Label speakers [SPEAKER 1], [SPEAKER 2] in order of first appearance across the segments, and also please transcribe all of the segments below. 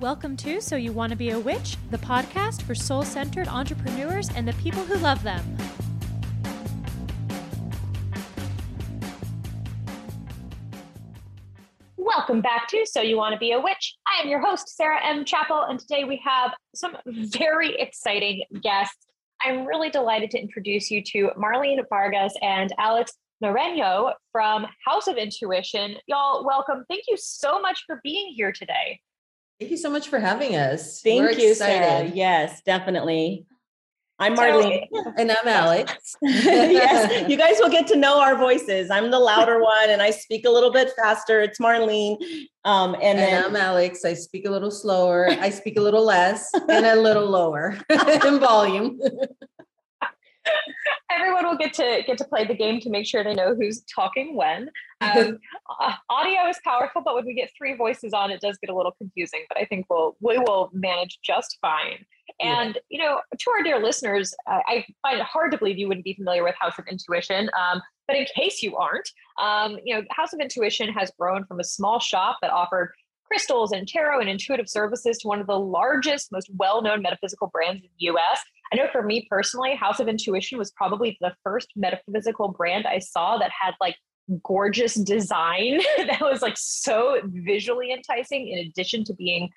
[SPEAKER 1] Welcome to So You Want to Be a Witch, the podcast for soul centered entrepreneurs and the people who love them.
[SPEAKER 2] Welcome back to So You Want to Be a Witch. I am your host, Sarah M. Chappell, and today we have some very exciting guests. I'm really delighted to introduce you to Marlene Vargas and Alex Naranjo from House of Intuition. Y'all, welcome. Thank you so much for being here today.
[SPEAKER 3] Thank you so much for having us.
[SPEAKER 4] Thank
[SPEAKER 3] We're
[SPEAKER 4] you,
[SPEAKER 3] excited.
[SPEAKER 4] Sarah. Yes, definitely. I'm Marlene.
[SPEAKER 3] And I'm Alex.
[SPEAKER 4] yes, you guys will get to know our voices. I'm the louder one and I speak a little bit faster. It's Marlene. Um, and,
[SPEAKER 3] And
[SPEAKER 4] then
[SPEAKER 3] I'm Alex. I speak a little slower. I speak a little less and a little lower in volume.
[SPEAKER 2] Everyone will get to get to play the game to make sure they know who's talking when. Um, uh, audio is powerful, but when we get three voices on, it does get a little confusing. But I think we'll we will manage just fine.
[SPEAKER 3] Yeah.
[SPEAKER 2] And you know, to our dear listeners, uh, I find it hard to believe you wouldn't be familiar with House of Intuition. Um, but in case you aren't, um, you know, House of Intuition has grown from a small shop that offered crystals and tarot and intuitive services to one of the largest, most well-known metaphysical brands in the U.S. I know for me personally, House of Intuition was probably the first metaphysical brand I saw that had like gorgeous design that was like so visually enticing, in addition to being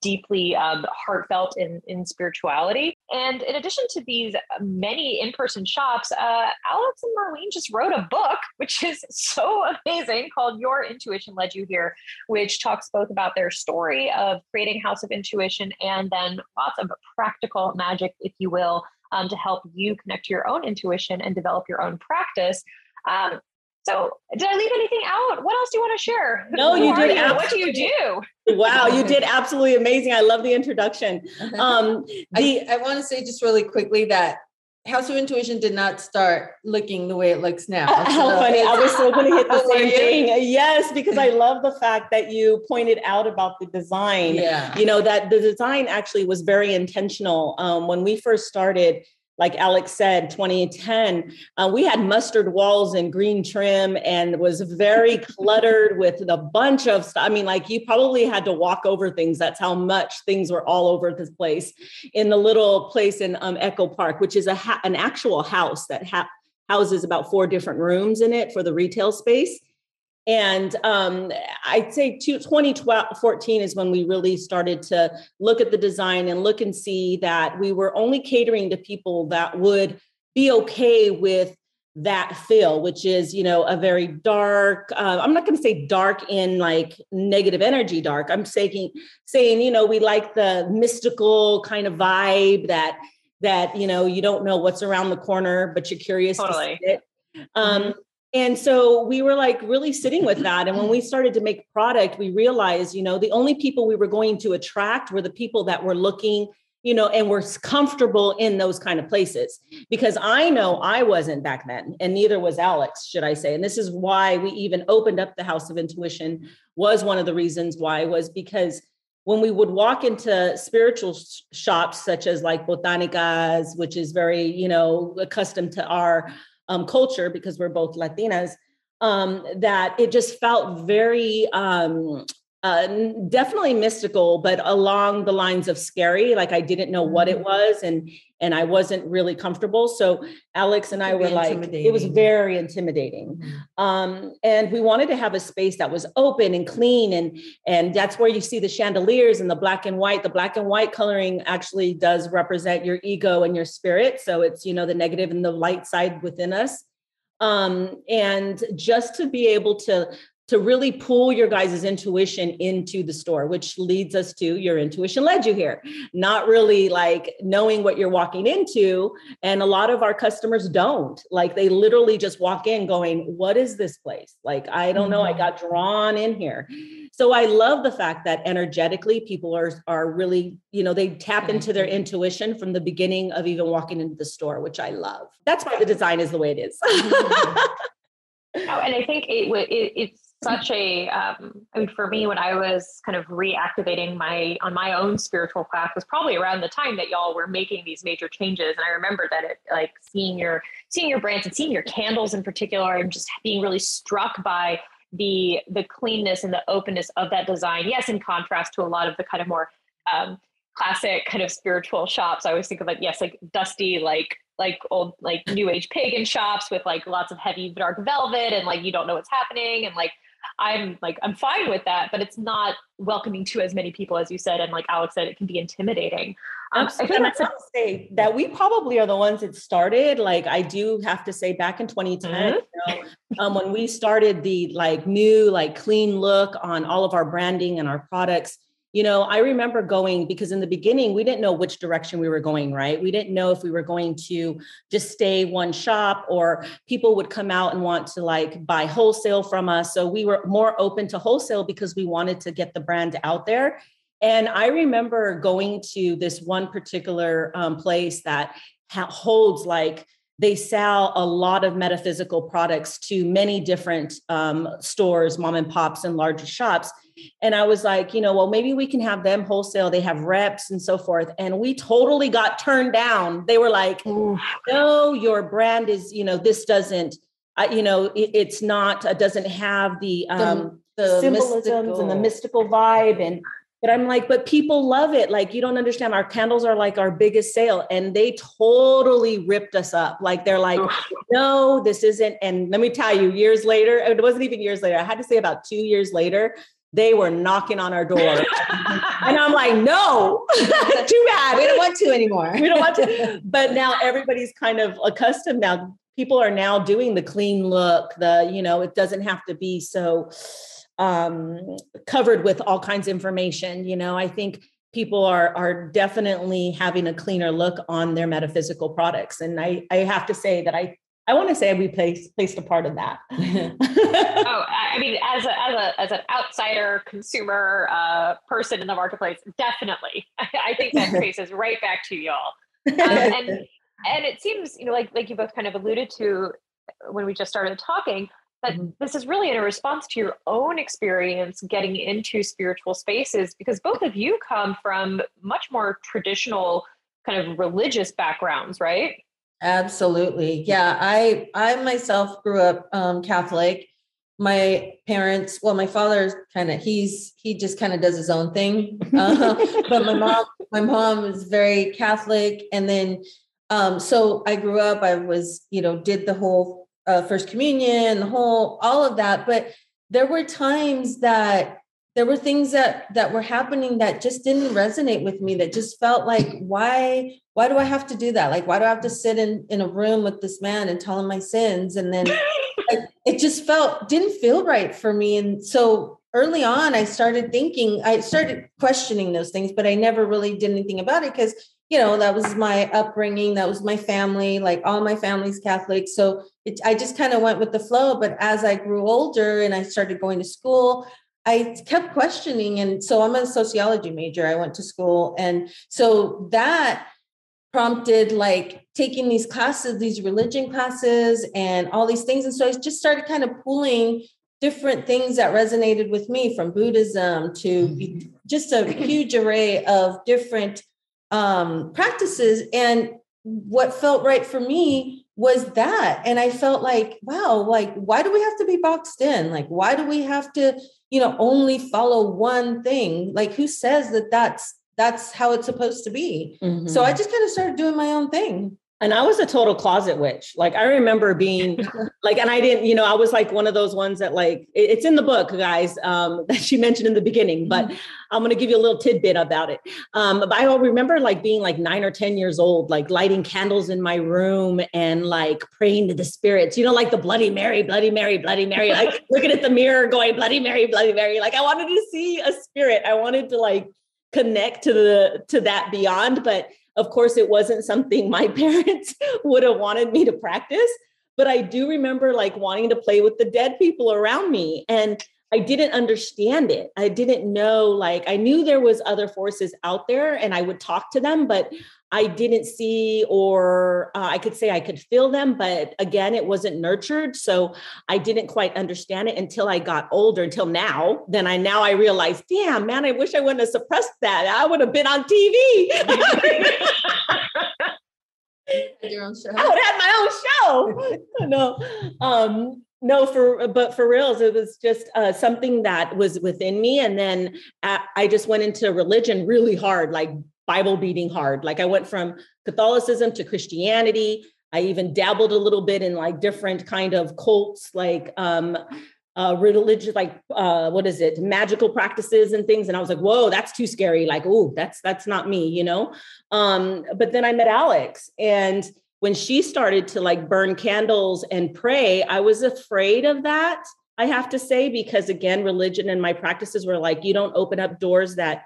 [SPEAKER 2] deeply um, heartfelt in, in spirituality. And in addition to these many in person shops, uh, Alex and Marlene just wrote a book, which is so amazing, called Your Intuition Led You Here, which talks both about their story of creating House of Intuition and then lots of practical magic, if you will, um, to help you connect to your own intuition and develop your own practice. Um, so, did I leave anything out? What else do you want to share?
[SPEAKER 4] No,
[SPEAKER 2] Who
[SPEAKER 4] you
[SPEAKER 2] are
[SPEAKER 4] did
[SPEAKER 2] What do you do?
[SPEAKER 4] wow, you did absolutely amazing. I love the introduction. Um, the
[SPEAKER 3] I, I want to say just really quickly that House of Intuition did not start looking the way it looks now.
[SPEAKER 4] How funny. I was so going to hit the same thing. Yes, because I love the fact that you pointed out about the design.
[SPEAKER 3] Yeah.
[SPEAKER 4] You know, that the design actually was very intentional. Um, when we first started, like Alex said, 2010, uh, we had mustard walls and green trim and was very cluttered with a bunch of stuff. I mean, like you probably had to walk over things. That's how much things were all over this place in the little place in um, Echo Park, which is a ha- an actual house that ha- houses about four different rooms in it for the retail space. And um, I'd say 2014 is when we really started to look at the design and look and see that we were only catering to people that would be okay with that feel, which is, you know, a very dark, uh, I'm not going to say dark in like negative energy dark. I'm saying, saying, you know, we like the mystical kind of vibe that, that, you know, you don't know what's around the corner, but you're curious
[SPEAKER 2] Totally.
[SPEAKER 4] to see it. Um, and so we were like really sitting with that. And when we started to make product, we realized, you know, the only people we were going to attract were the people that were looking, you know, and were comfortable in those kind of places. Because I know I wasn't back then, and neither was Alex, should I say. And this is why we even opened up the House of Intuition, was one of the reasons why, was because when we would walk into spiritual sh- shops such as like botanicas which is very you know accustomed to our um, culture because we're both latinas um, that it just felt very um, uh, definitely mystical but along the lines of scary like i didn't know what it was and and i wasn't really comfortable. So alex and i were like it was very intimidating. Um, and we wanted to have a space that was open and clean and and that's where you see the chandeliers and the black and white. The black and white coloring actually does represent your ego and your spirit so it's you know the negative and the light side within us. Um, and just to be able to to really pull your guys' intuition into the store, which leads us to your intuition led you here. Not really like knowing what you're walking into. And a lot of our customers don't. Like they literally just walk in going, What is this place? Like, I don't know. I mm-hmm. got drawn in here. So I love the fact that energetically people are are really, you know, they tap into their intuition from the beginning of even walking into the store, which I love. That's why the design is the way it is. Mm-hmm.
[SPEAKER 2] Oh, and I think it, it it's such a um, I mean for me when I was kind of reactivating my on my own spiritual path was probably around the time that y'all were making these major changes and I remember that it like seeing your seeing your brands and seeing your candles in particular and just being really struck by the the cleanness and the openness of that design yes in contrast to a lot of the kind of more um, classic kind of spiritual shops. I always think of like yes, like dusty, like like old like new age pagan shops with like lots of heavy dark velvet and like you don't know what's happening and like I'm like I'm fine with that, but it's not welcoming to as many people as you said, and like Alex said, it can be intimidating.
[SPEAKER 4] Um, I think that's to say that we probably are the ones that started. Like I do have to say, back in 2010, mm-hmm. you know, um, when we started the like new like clean look on all of our branding and our products, you know, I remember going because in the beginning, we didn't know which direction we were going, right? We didn't know if we were going to just stay one shop or people would come out and want to like buy wholesale from us. So we were more open to wholesale because we wanted to get the brand out there. And I remember going to this one particular um, place that ha- holds like they sell a lot of metaphysical products to many different um, stores, mom and pops, and larger shops. And I was like, you know, well, maybe we can have them wholesale. They have reps and so forth. And we totally got turned down. They were like, Oof. no, your brand is, you know, this doesn't, uh, you know, it, it's not, uh, doesn't have the, um, the, the symbolisms mystical. and the mystical vibe. And, but I'm like, but people love it. Like, you don't understand. Our candles are like our biggest sale. And they totally ripped us up. Like, they're like, no, this isn't. And let me tell you, years later, it wasn't even years later. I had to say about two years later, they were knocking on our door. and I'm like, no, too bad.
[SPEAKER 3] We don't want to anymore.
[SPEAKER 4] we don't want to. But now everybody's kind of accustomed now. People are now doing the clean look, the, you know, it doesn't have to be so um covered with all kinds of information. You know, I think people are are definitely having a cleaner look on their metaphysical products. And I I have to say that I I want to say we placed placed a part of that.
[SPEAKER 2] oh, I mean, as a, as a as an outsider consumer uh, person in the marketplace, definitely, I think that traces right back to y'all. Um, and and it seems, you know, like like you both kind of alluded to when we just started talking, that mm-hmm. this is really in a response to your own experience getting into spiritual spaces, because both of you come from much more traditional kind of religious backgrounds, right?
[SPEAKER 3] Absolutely. Yeah, I I myself grew up um, Catholic. My parents, well, my father kind of he's he just kind of does his own thing, uh, but my mom my mom is very Catholic, and then um, so I grew up. I was you know did the whole uh, first communion, the whole all of that, but there were times that there were things that that were happening that just didn't resonate with me that just felt like why why do i have to do that? Like why do i have to sit in in a room with this man and tell him my sins? And then it just felt didn't feel right for me. And so early on i started thinking i started questioning those things but i never really did anything about it because you know that was my upbringing that was my family like all my family's catholic. So it, i just kind of went with the flow. But as i grew older and i started going to school I kept questioning. And so I'm a sociology major. I went to school. And so that prompted like taking these classes, these religion classes, and all these things. And so I just started kind of pulling different things that resonated with me from Buddhism to mm-hmm. just a huge array of different um, practices. And what felt right for me was that. And I felt like, wow, like, why do we have to be boxed in? Like, why do we have to you know only follow one thing. Like who says that that's that's how it's supposed to be? Mm-hmm. so i just kind of started doing my own thing
[SPEAKER 4] and I was a total closet witch. Like I remember being like, and I didn't, you know, I was like one of those ones that like it's in the book, guys, um, that she mentioned in the beginning. But mm-hmm. I'm gonna give you a little tidbit about it. Um, but I remember like being like nine or ten years old, like lighting candles in my room and like praying to the spirits. You know, like the Bloody Mary, Bloody Mary, Bloody Mary. Like looking at the mirror, going Bloody Mary, Bloody Mary. Like I wanted to see a spirit. I wanted to like connect to the to that beyond, but of course, it wasn't something my parents would have wanted me to practice, but I do remember like wanting to play with the dead people around me. And I didn't understand it. I didn't know, like, I knew there was other forces out there and I would talk to them, but I didn't see, or uh, I could say I could feel them, but again, it wasn't nurtured. So I didn't quite understand it until I got older, until now. Then I now I realized, damn, man, I wish I wouldn't have suppressed that. I would have been on TV. your own show. I would have my own show. no. Um, no for but for reals it was just uh, something that was within me and then i just went into religion really hard like bible beating hard. Like i went from catholicism to christianity. I even dabbled a little bit in like different kind of cults like um uh religious like uh what is it? Magical practices and things and i was like whoa that's too scary. Like oh that's that's not me you know? Um but then i met alex and when she started to like burn candles and pray, I was afraid of that. I have to say because again, religion and my practices were like you don't open up doors that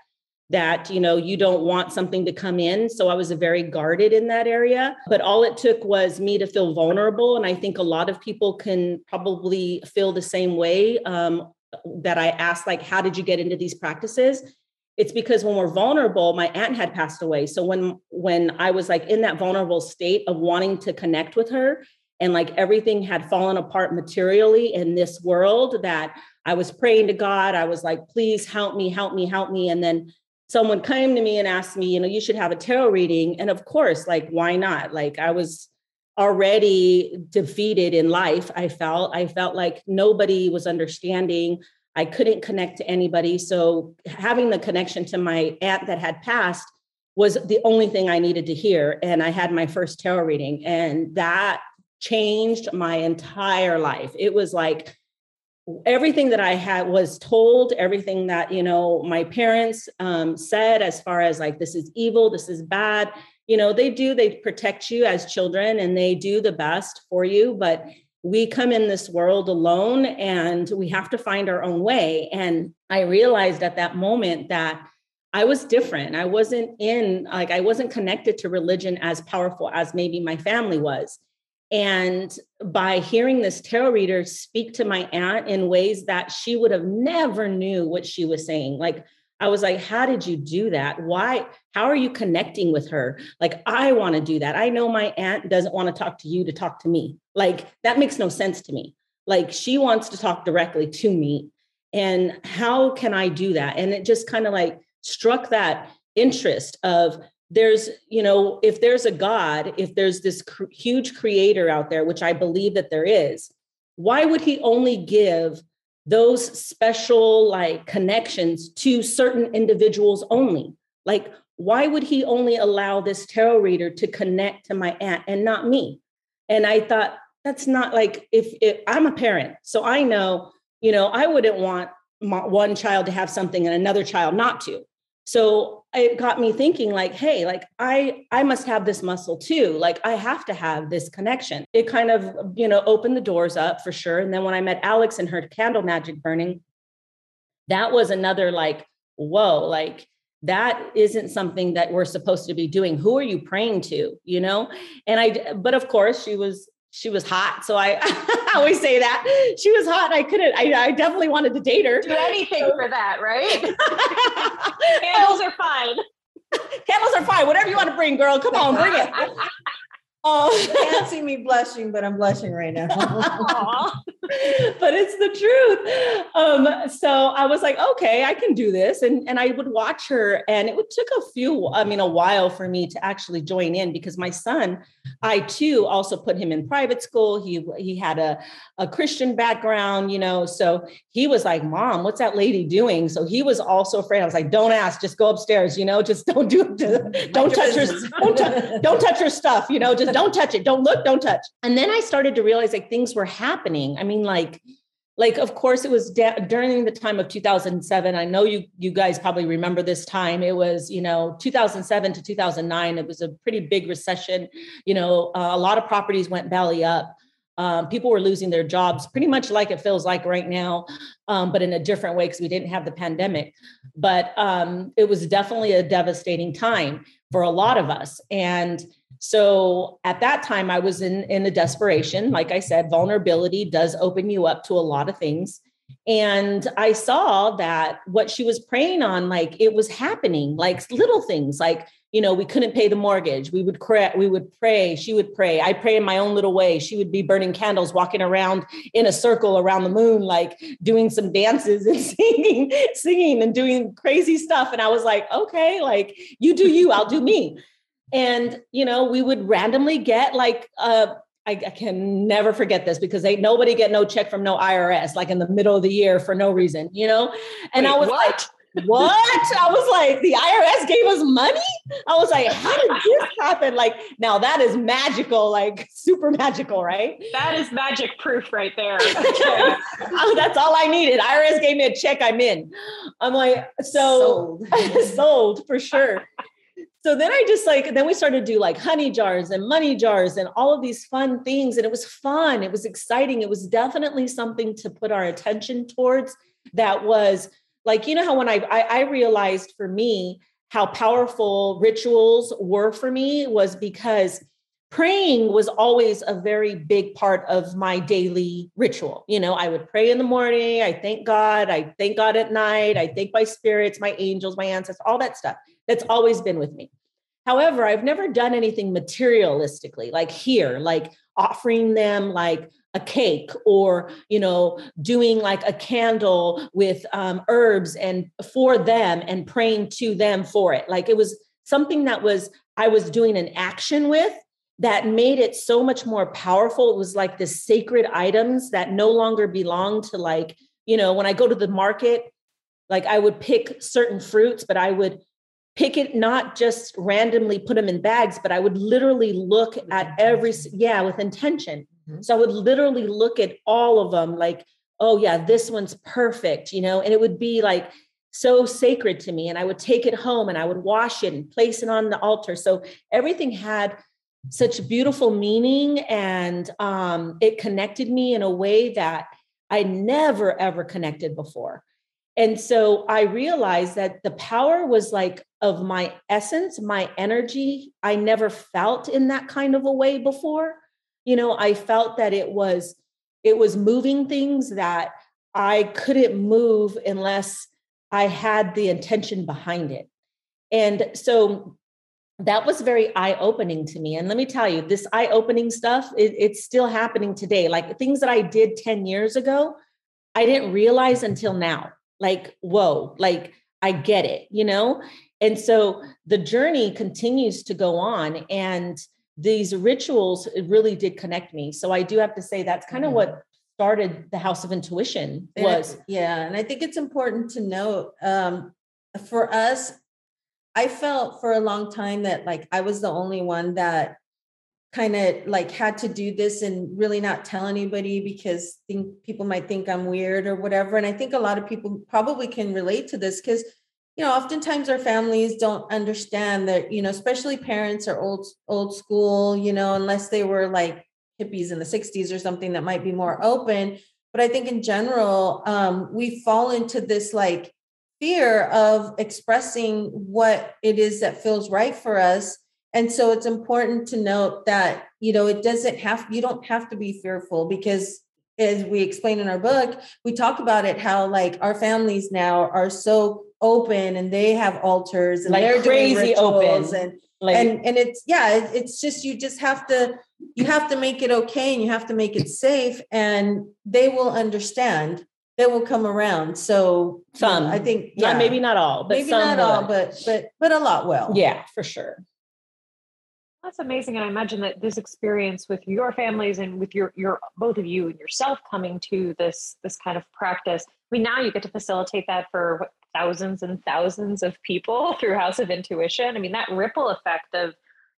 [SPEAKER 4] that you know you don't want something to come in. So i was very guarded in that area. But all it took was me to feel vulnerable. And i think a lot of people can probably feel the same way um, that i asked like how did you get into these practices it's because when we're vulnerable my aunt had passed away. So when when i was like in that vulnerable state of wanting to connect with her and like everything had fallen apart materially in this world that i was praying to god i was like please help me help me help me. And then someone came to me and asked me you know you should have a tarot reading. And of course like why not? Like i was already defeated in life. I felt i felt like nobody was understanding I couldn't connect to anybody. So having the connection to my aunt that had passed was the only thing I needed to hear. And I had my first tarot reading, and that changed my entire life. It was like everything that I had was told, everything that, you know, my parents um, said as far as like, this is evil, this is bad. You know, they do, they protect you as children and they do the best for you. But we come in this world alone and we have to find our own way. And I realized at that moment that I was different. I wasn't in, like, I wasn't connected to religion as powerful as maybe my family was. And by hearing this tarot reader speak to my aunt in ways that she would have never knew what she was saying, like I was like, how did you do that? Why? How are you connecting with her? Like, I want to do that. I know my aunt doesn't want to talk to you to talk to me. Like, that makes no sense to me. Like, she wants to talk directly to me. And how can I do that? And it just kind of like struck that interest of there's, you know, if there's a God, if there's this cr- huge creator out there, which I believe that there is, why would he only give those special like connections to certain individuals only. Like, why would he only allow this tarot reader to connect to my aunt and not me? And I thought, that's not like if, if I'm a parent, so I know, you know, I wouldn't want my, one child to have something and another child not to. So it got me thinking like, hey, like I I must have this muscle too. Like I have to have this connection. It kind of, you know, opened the doors up for sure. And then when I met Alex and her candle magic burning, that was another like, whoa, like that isn't something that we're supposed to be doing. Who are you praying to? You know? And I but of course she was she was hot. So I, I always say that she was hot. I couldn't, I, I definitely wanted to date her.
[SPEAKER 2] Do anything for that, right? Candles are fine.
[SPEAKER 4] Candles are fine. Whatever you want to bring, girl. Come on, bring it.
[SPEAKER 3] Oh, you can't see me blushing, but I'm blushing right now.
[SPEAKER 4] but it's the truth. Um, so I was like, okay, I can do this. And, and I would watch her. And it would, took a few, I mean, a while for me to actually join in because my son, I too also put him in private school. He he had a, a Christian background, you know. So he was like, Mom, what's that lady doing? So he was also afraid. I was like, Don't ask, just go upstairs, you know, just don't do it. Don't touch her, don't, don't touch her stuff, you know, just don't touch it. Don't look, don't touch. And then I started to realize like things were happening. I mean, like like of course it was during the time of 2007 i know you you guys probably remember this time. It was you know 2007 to 2009 it was a pretty big recession. You know uh, a lot of properties went belly up. Um, people were losing their jobs pretty much like it feels like right now um, but in a different way because we didn't have the pandemic. But um, it was definitely a devastating time for a lot of us. And so at that time, I was in, in a desperation. Like I said, vulnerability does open you up to a lot of things. And I saw that what she was praying on, like it was happening, like little things, like, you know, we couldn't pay the mortgage. We would cry, we would pray. She would pray. I pray in my own little way. She would be burning candles, walking around in a circle around the moon, like doing some dances and singing, singing and doing crazy stuff. And I was like, okay, like you do you, I'll do me and you know we would randomly get like uh I, I, can never forget this because ain't nobody get no check from no IRS like in the middle of the year for no reason, you know? And Wait, I was what? like, what? I was like, the IRS gave us money? I was like, how did this happen? Like, now that is magical, like super magical, right?
[SPEAKER 2] That is magic proof right there.
[SPEAKER 4] oh, that's all I needed. IRS gave me a check, I'm in. I'm like, so sold, sold for sure. So then I just like, then we started to do like honey jars and money jars and all of these fun things. And it was fun. It was exciting. It was definitely something to put our attention towards that was like you know how when I, I i realized for me how powerful rituals were for me was because praying was always a very big part of my daily ritual you know i would pray in the morning i thank god i thank god at night i thank my spirits my angels my ancestors all that stuff that's always been with me. However i've never done anything materialistically like here like offering them like a cake or you know doing like a candle with um, herbs and for them and praying to them for it. Like it was something that was i was doing an action with that made it so much more powerful. It was like the sacred items that no longer belong to like you know when i go to the market like i would pick certain fruits but i would pick it not just randomly put them in bags but i would literally look at every yeah with intention Mm-hmm. So I would literally look at all of them like, oh, yeah, this one's perfect, you know, and it would be like so sacred to me. And I would take it home and I would wash it and place it on the altar. So everything had such beautiful meaning and um, it connected me in a way that I never ever connected before. And so I realized that the power was like of my essence, my energy. I never felt in that kind of a way before. You know i felt that it was it was moving things that i couldn't move unless i had the intention behind it. And so that was very eye-opening to me. And let me tell you this eye-opening stuff it, it's still happening today. Like things that i did 10 years ago i didn't realize until now like whoa like i get it you know and so the journey continues to go on and these rituals really did connect me. So I do have to say that's kind of mm-hmm. what started the House of Intuition was.
[SPEAKER 3] And yeah, and I think it's important to note um, for us. I felt for a long time that like I was the only one that kind of like had to do this and really not tell anybody because think people might think I'm weird or whatever. And I think a lot of people probably can relate to this because you know oftentimes our families don't understand that you know especially parents are old old school you know unless they were like hippies in the 60s or something that might be more open but i think in general um, we fall into this like fear of expressing what it is that feels right for us and so it's important to note that you know it doesn't have you don't have to be fearful because as we explain in our book we talk about it how like our families now are so open and they have altars and
[SPEAKER 4] like
[SPEAKER 3] they're
[SPEAKER 4] crazy open.
[SPEAKER 3] and like, and and it's yeah it's just you just have to you have to make it okay and you have to make it safe and they will understand. They will come around. So
[SPEAKER 4] some
[SPEAKER 3] i think
[SPEAKER 4] yeah. maybe not all
[SPEAKER 3] but maybe not will. all but but but a lot will.
[SPEAKER 4] Yeah for sure
[SPEAKER 2] that's amazing and i imagine that this experience with your families and with your your both of you and yourself coming to this this kind of practice i mean now you get to facilitate that for what thousands and thousands of people through House of Intuition. I mean, that ripple effect of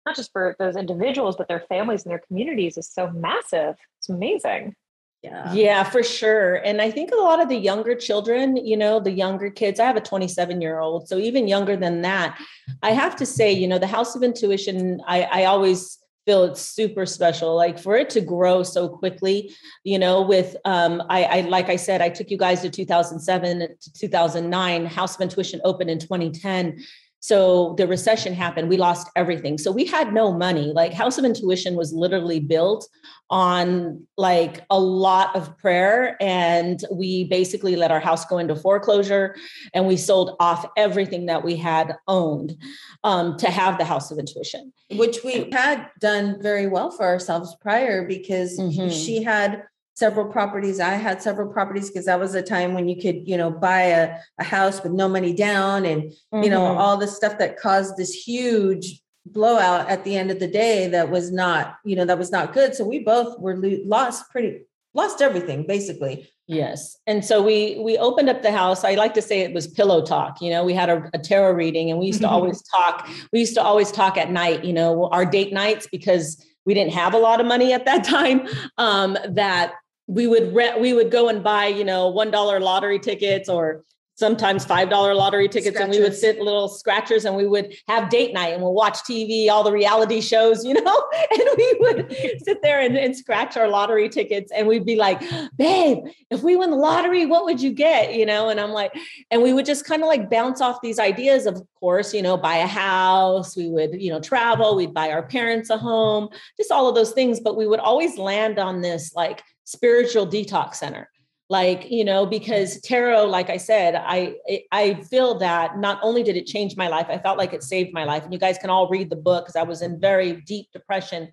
[SPEAKER 2] not just for those individuals, but their families and their communities is so massive. It's amazing.
[SPEAKER 4] Yeah. Yeah, for sure. And I think a lot of the younger children, you know, the younger kids, I have a 27 year old, so even younger than that, I have to say, you know, the House of Intuition, I, I always feel it's super special like for it to grow so quickly you know with um I, I like i said i took you guys to 2007 to 2009 house of intuition opened in 2010 so the recession happened we lost everything. So we had no money. Like house of intuition was literally built on like a lot of prayer and we basically let our house go into foreclosure and we sold off everything that we had owned um, to have the house of intuition.
[SPEAKER 3] Which we had done very well for ourselves prior because mm-hmm. she had several properties. I had several properties because that was a time when you could, you know, buy a, a house with no money down and, mm-hmm. you know, mm-hmm. all the stuff that caused this huge blowout at the end of the day that was not, you know, that was not good. So we both were lo- lost pretty lost everything basically.
[SPEAKER 4] Yes. And so we we opened up the house. I like to say it was pillow talk. You know, we had a, a tarot reading and we used to always talk. We used to always talk at night, you know, our date nights because we didn't have a lot of money at that time. Um, that we would rent, we would go and buy, you know, one dollar lottery tickets or sometimes five dollar lottery tickets, scratchers. and we would sit little scratchers, and we would have date night, and we'll watch TV, all the reality shows, you know, and we would sit there and, and scratch our lottery tickets, and we'd be like, "Babe, if we win the lottery, what would you get?" You know, and I'm like, and we would just kind of like bounce off these ideas. Of course, you know, buy a house, we would, you know, travel, we'd buy our parents a home, just all of those things, but we would always land on this like spiritual detox center like you know because tarot like i said i i feel that not only did it change my life i felt like it saved my life. And you guys can all read the book because i was in very deep depression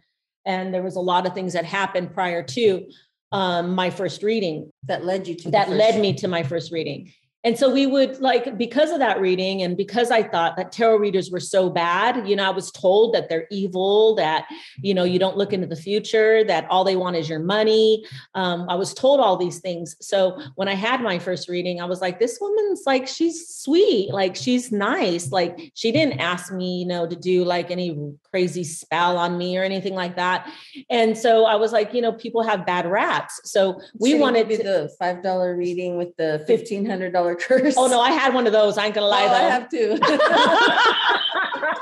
[SPEAKER 4] and there was a lot of things that happened prior to um, my first reading
[SPEAKER 3] that led you to
[SPEAKER 4] that led me to my first reading and so we would like, because of that reading, and because I thought that tarot readers were so bad, you know, I was told that they're evil, that, you know, you don't look into the future, that all they want is your money. Um, I was told all these things. So when I had my first reading, I was like, this woman's like, she's sweet, like, she's nice. Like, she didn't ask me, you know, to do like any crazy spell on me or anything like that. And so I was like, you know, people have bad raps. So we wanted
[SPEAKER 3] to do the $5 reading with the $1,500
[SPEAKER 4] Oh no, I had one of those. I ain't gonna lie.
[SPEAKER 3] Oh,
[SPEAKER 4] though.
[SPEAKER 3] I have too.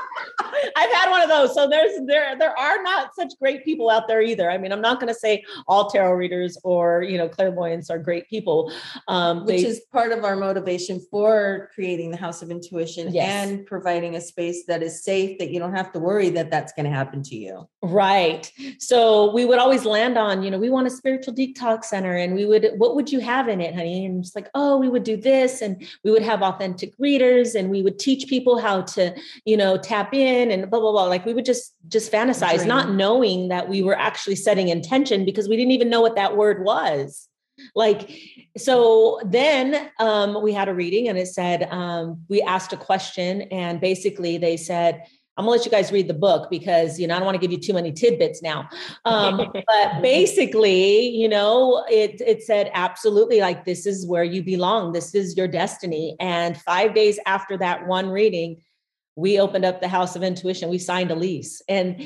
[SPEAKER 4] I've had one of those. So there's there there are not such great people out there either. I mean, I'm not going to say all tarot readers or you know clairvoyants are great people,
[SPEAKER 3] um, which they, is part of our motivation for creating the House of Intuition yes. and providing a space that is safe that you don't have to worry that that's going to happen to you.
[SPEAKER 4] Right. So we would always land on you know we want a spiritual detox center, and we would what would you have in it, honey? And it's like oh we would do this, and we would have authentic readers, and we would teach people how to you know tap in and blah blah blah. Like we would just just fantasize Dream. not knowing that we were actually setting intention because we didn't even know what that word was. Like so then um, we had a reading and it said um, we asked a question and basically they said i'm gonna let you guys read the book because you know i don't want to give you too many tidbits now. Um, but basically you know it, it said absolutely like this is where you belong. This is your destiny. And five days after that one reading we opened up the house of intuition we signed a lease. And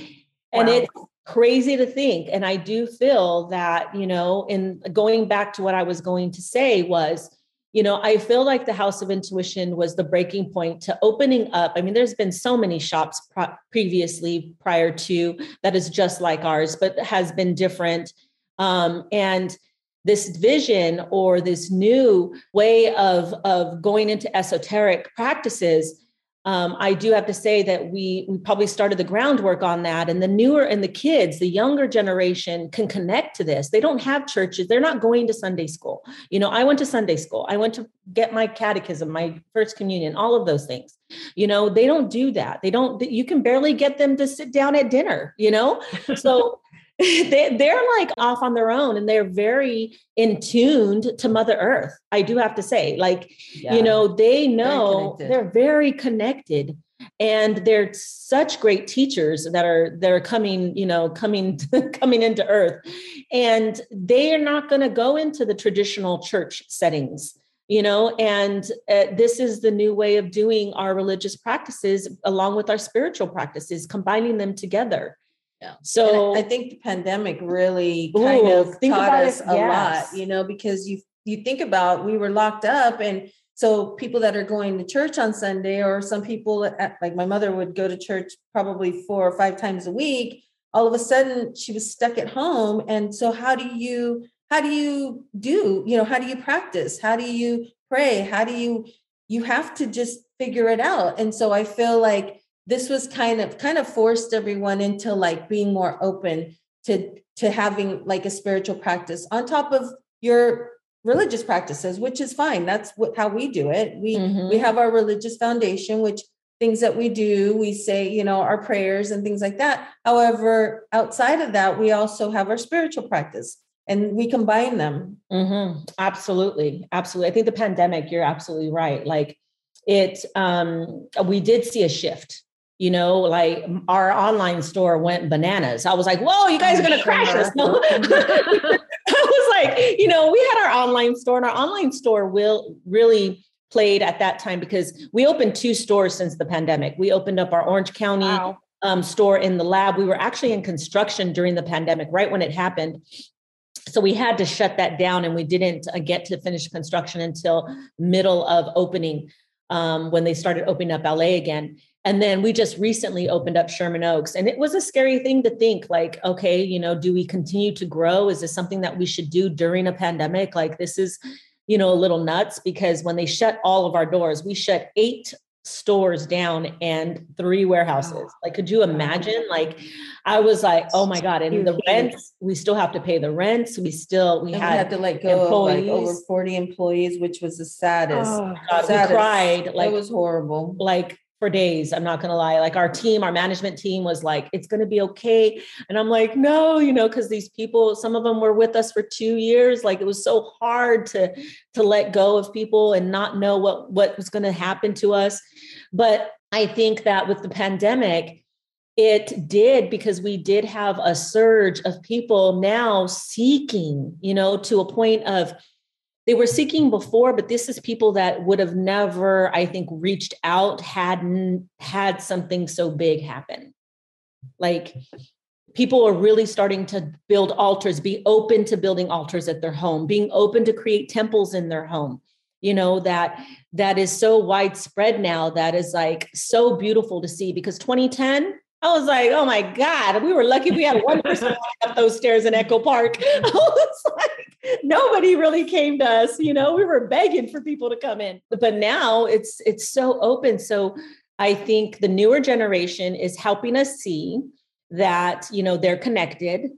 [SPEAKER 4] and wow. it's crazy to think and i do feel that you know in going back to what i was going to say was you know i feel like the house of intuition was the breaking point to opening up. I mean there's been so many shops pro- previously prior to that is just like ours but has been different. Um, and this vision or this new way of of going into esoteric practices um, I do have to say that we we probably started the groundwork on that, and the newer and the kids, the younger generation, can connect to this. They don't have churches; they're not going to Sunday school. You know, I went to Sunday school. I went to get my catechism, my first communion, all of those things. You know, they don't do that. They don't. You can barely get them to sit down at dinner. You know, so they, they're like off on their own and they're very in tuned to mother earth i do have to say. Like yeah. you know they know very they're very connected and they're such great teachers that are that are coming you know coming coming into earth. And they are not going to go into the traditional church settings you know and uh, this is the new way of doing our religious practices along with our spiritual practices combining them together
[SPEAKER 3] yeah. So I think the pandemic really kind ooh, of taught us it, a yes. lot, you know, because you you think about we were locked up and so people that are going to church on Sunday or some people at, like my mother would go to church probably four or five times a week, all of a sudden she was stuck at home and so how do you how do you do, you know, how do you practice? How do you pray? How do you you have to just figure it out. And so I feel like this was kind of kind of forced everyone into like being more open to to having like a spiritual practice on top of your religious practices which is fine. That's what how we do it. We mm-hmm. we have our religious foundation which things that we do we say you know our prayers and things like that. However outside of that we also have our spiritual practice and we combine them.
[SPEAKER 4] Mm-hmm. absolutely. Absolutely. I think the pandemic you're absolutely right. Like it um we did see a shift you know, like our online store went bananas. I was like, whoa, you guys are going to crash us. No. I was like, you know, we had our online store and our online store will really played at that time because we opened two stores since the pandemic. We opened up our Orange County wow. um, store in the lab. We were actually in construction during the pandemic, right when it happened. So we had to shut that down and we didn't uh, get to finish construction until middle of opening um, when they started opening up LA again. And then we just recently opened up Sherman Oaks. And it was a scary thing to think like, okay, you know, do we continue to grow? Is this something that we should do during a pandemic? Like, this is, you know, a little nuts because when they shut all of our doors, we shut eight stores down and three warehouses. Like, could you imagine? Like, I was like, oh my God. And the rents, we still have to pay the rents. We still, we, had,
[SPEAKER 3] we had, to let go employees. of like over 40 employees, which was the saddest. Oh,
[SPEAKER 4] God, saddest. We cried.
[SPEAKER 3] Like, it was horrible.
[SPEAKER 4] Like, for days. I'm not going to lie. Like our team, our management team was like, it's going to be okay. And I'm like, no, you know, because these people, some of them were with us for two years. Like it was so hard to, to let go of people and not know what, what was going to happen to us. But I think that with the pandemic, it did because we did have a surge of people now seeking, you know, to a point of they were seeking before, but this is people that would have never, I think, reached out hadn't had something so big happen. Like people are really starting to build altars, be open to building altars at their home, being open to create temples in their home. You know, that that is so widespread now, that is like so beautiful to see because 2010 I was like, oh my God, we were lucky we had one person up those stairs in Echo Park. I was like, nobody really came to us, you know, we were begging for people to come in. But now it's it's so open. So I think the newer generation is helping us see that, you know, they're connected.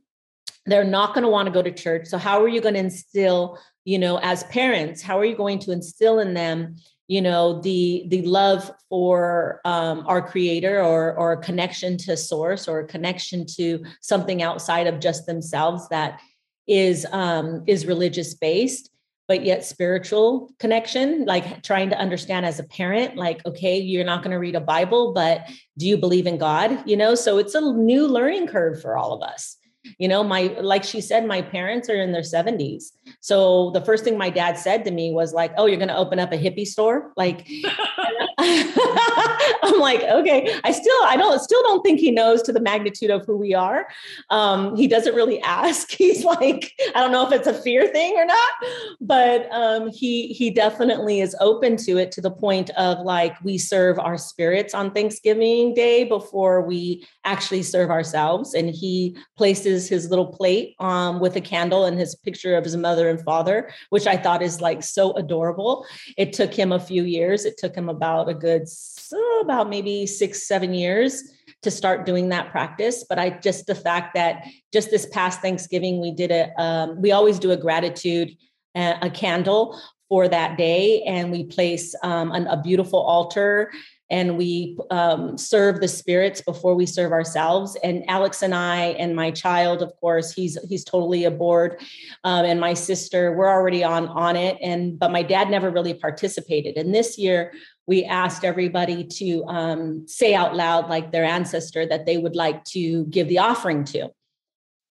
[SPEAKER 4] They're not going to want to go to church. So how are you going to instill, you know, as parents, how are you going to instill in them you know the the love for um, our creator or or connection to source or connection to something outside of just themselves that is um, is religious based but yet spiritual connection like trying to understand as a parent like okay you're not going to read a bible but do you believe in god? You know so it's a new learning curve for all of us. You know my like she said my parents are in their 70s so the first thing my dad said to me was like oh you're going to open up a hippie store? Like I'm like, okay, I still, I don't, still don't think he knows to the magnitude of who we are. Um, he doesn't really ask. He's like, I don't know if it's a fear thing or not, but um, he he definitely is open to it to the point of like we serve our spirits on Thanksgiving Day before we actually serve ourselves, and he places his little plate um, with a candle and his picture of his mother and father, which I thought is like so adorable. It took him a few years. It took him about a good so about maybe six, seven years to start doing that practice. But I just the fact that just this past Thanksgiving, we did a, um, we always do a gratitude, uh, a candle for that day, and we place um, an, a beautiful altar and we um, serve the spirits before we serve ourselves. And Alex and I and my child, of course, he's he's totally aboard, um, and my sister, we're already on on it. And but my dad never really participated. And this year we asked everybody to um, say out loud, like their ancestor, that they would like to give the offering to.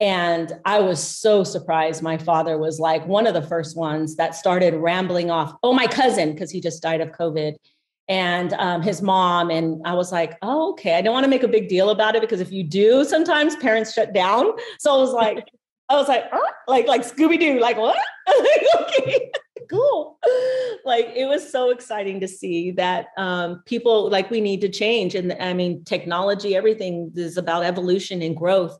[SPEAKER 4] And I was so surprised. My father was like one of the first ones that started rambling off. Oh, my cousin, because he just died of COVID, and um, his mom. And I was like, oh, okay. I don't want to make a big deal about it because if you do, sometimes parents shut down. So I was like, I was like, like, like Scooby Doo, like what? okay cool. Like it was so exciting to see that um, people like we need to change. And I mean, technology, everything is about evolution and growth.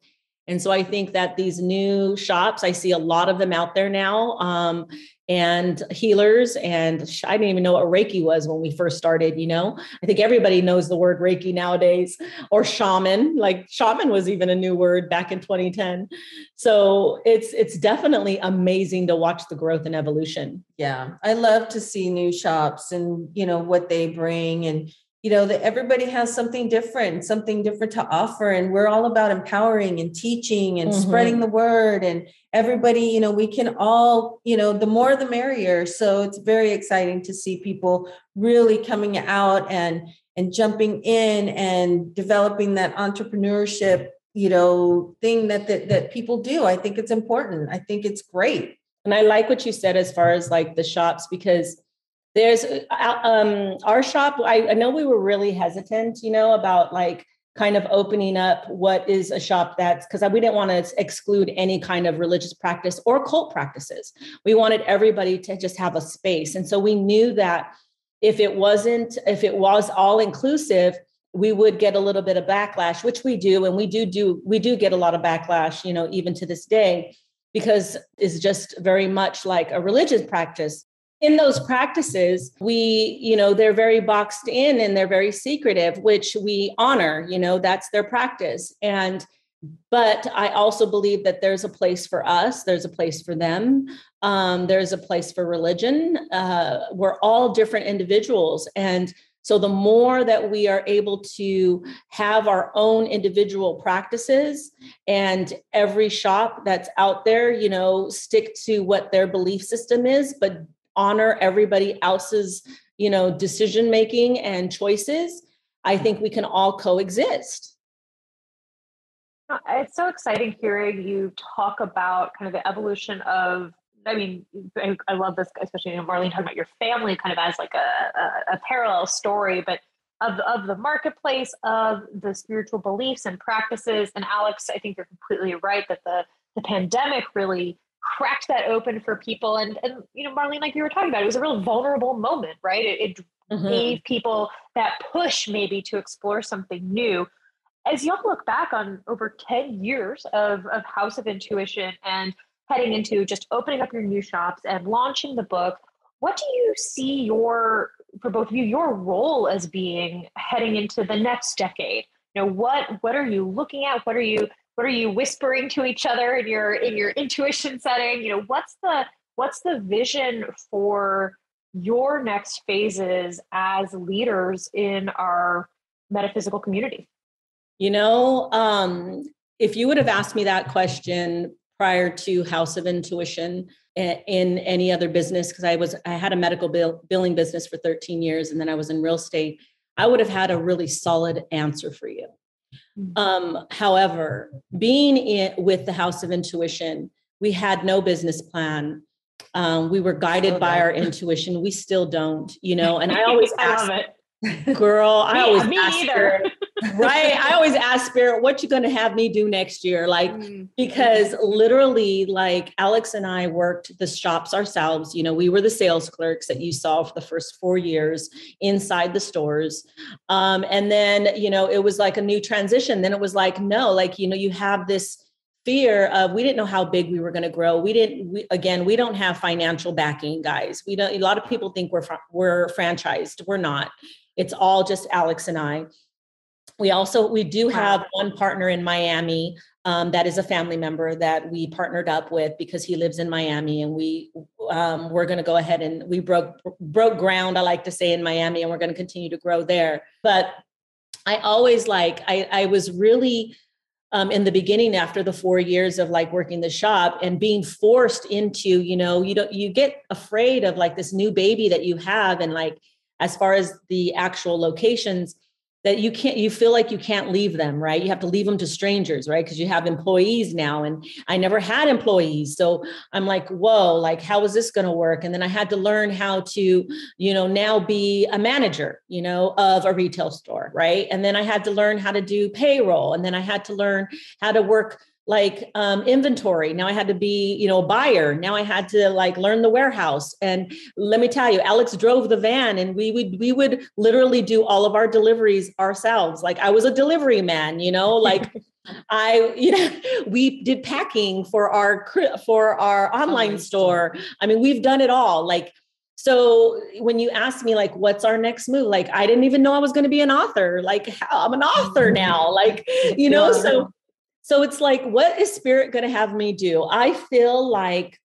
[SPEAKER 4] And so I think that these new shops, I see a lot of them out there now. Um, and healers. And I didn't even know what Reiki was when we first started. You know, I think everybody knows the word Reiki nowadays, or shaman. Like shaman was even a new word back in 2010. So it's it's definitely amazing to watch the growth and evolution.
[SPEAKER 3] Yeah, I love to see new shops and you know what they bring and you know that everybody has something different something different to offer and we're all about empowering and teaching and mm-hmm. spreading the word and everybody you know we can all you know the more the merrier. So it's very exciting to see people really coming out and and jumping in and developing that entrepreneurship you know thing that, that that people do. I think it's important. I think it's great.
[SPEAKER 4] And i like what you said as far as like the shops because there's uh, um our shop I, I know we were really hesitant you know about like kind of opening up what is a shop that's because we didn't want to exclude any kind of religious practice or cult practices. We wanted everybody to just have a space. And so we knew that if it wasn't, if it was all inclusive, we would get a little bit of backlash, which we do. And we do do, we do get a lot of backlash, you know, even to this day, because it's just very much like a religious practice in those practices we you know they're very boxed in and they're very secretive which we honor you know that's their practice. And but i also believe that there's a place for us there's a place for them um, there's a place for religion. Uh, we're all different individuals. And so the more that we are able to have our own individual practices and every shop that's out there, you know, stick to what their belief system is, but honor everybody else's you know decision making and choices i think we can all coexist
[SPEAKER 2] uh, it's so exciting hearing you talk about kind of the evolution of I mean, I, love this, especially you know, Marlene talking about your family kind of as like a, a, a parallel story, but of, of the marketplace, of the spiritual beliefs and practices. And Alex, I think you're completely right that the, the pandemic really cracked that open for people. And and you know, Marlene, like you were talking about, it was a real vulnerable moment, right? It, it mm-hmm. gave people that push maybe to explore something new. As y'all look back on over 10 years of, of House of Intuition and heading into just opening up your new shops and launching the book, what do you see your for both of you your role as being heading into the next decade? You know, what what are you looking at? What are you what are you whispering to each other in your in your intuition setting you know what's the what's the vision for your next phases as leaders in our metaphysical community
[SPEAKER 4] you know um, if you would have asked me that question prior to house of intuition in any other business because i was i had a medical bill, billing business for 13 years and then i was in real estate i would have had a really solid answer for you. Um, however, being in with the House of Intuition, we had no business plan. Um, we were guided by our intuition. We still don't, you know. And I always ask, girl, I always me ask either. Right? I always ask Spirit, what you going to have me do next year? Like, mm-hmm. because literally, like Alex and I worked the shops ourselves. You know, we were the sales clerks that you saw for the first four years inside the stores. Um, and then, you know, it was like a new transition. Then it was like, no, like, you know, you have this fear of we didn't know how big we were going to grow we didn't we, again we don't have financial backing guys we don't a lot of people think we're we're franchised we're not it's all just alex and i we also we do have one partner in Miami um, that is a family member that we partnered up with because he lives in Miami, and we um, we're going to go ahead and we broke broke ground. I like to say in Miami, and we're going to continue to grow there. But I always like I I was really um, in the beginning after the four years of like working the shop and being forced into you know you don't you get afraid of like this new baby that you have and like as far as the actual locations that you can't you feel like you can't leave them right? You have to leave them to strangers right? Because you have employees now and i never had employees. So i'm like whoa like how is this going to work? And then i had to learn how to you know now be a manager you know of a retail store right? And then i had to learn how to do payroll and then i had to learn how to work like um, inventory. Now I had to be, you know, a buyer. Now I had to like learn the warehouse. And let me tell you, Alex drove the van, and we would we would literally do all of our deliveries ourselves. Like I was a delivery man, you know, like. I, you know, we did packing for our for our online store. I mean, we've done it all. Like, so when you ask me, like, what's our next move? Like, I didn't even know I was going to be an author. Like, I'm an author now. Like, you know, so so it's like, what is spirit going to have me do? I feel like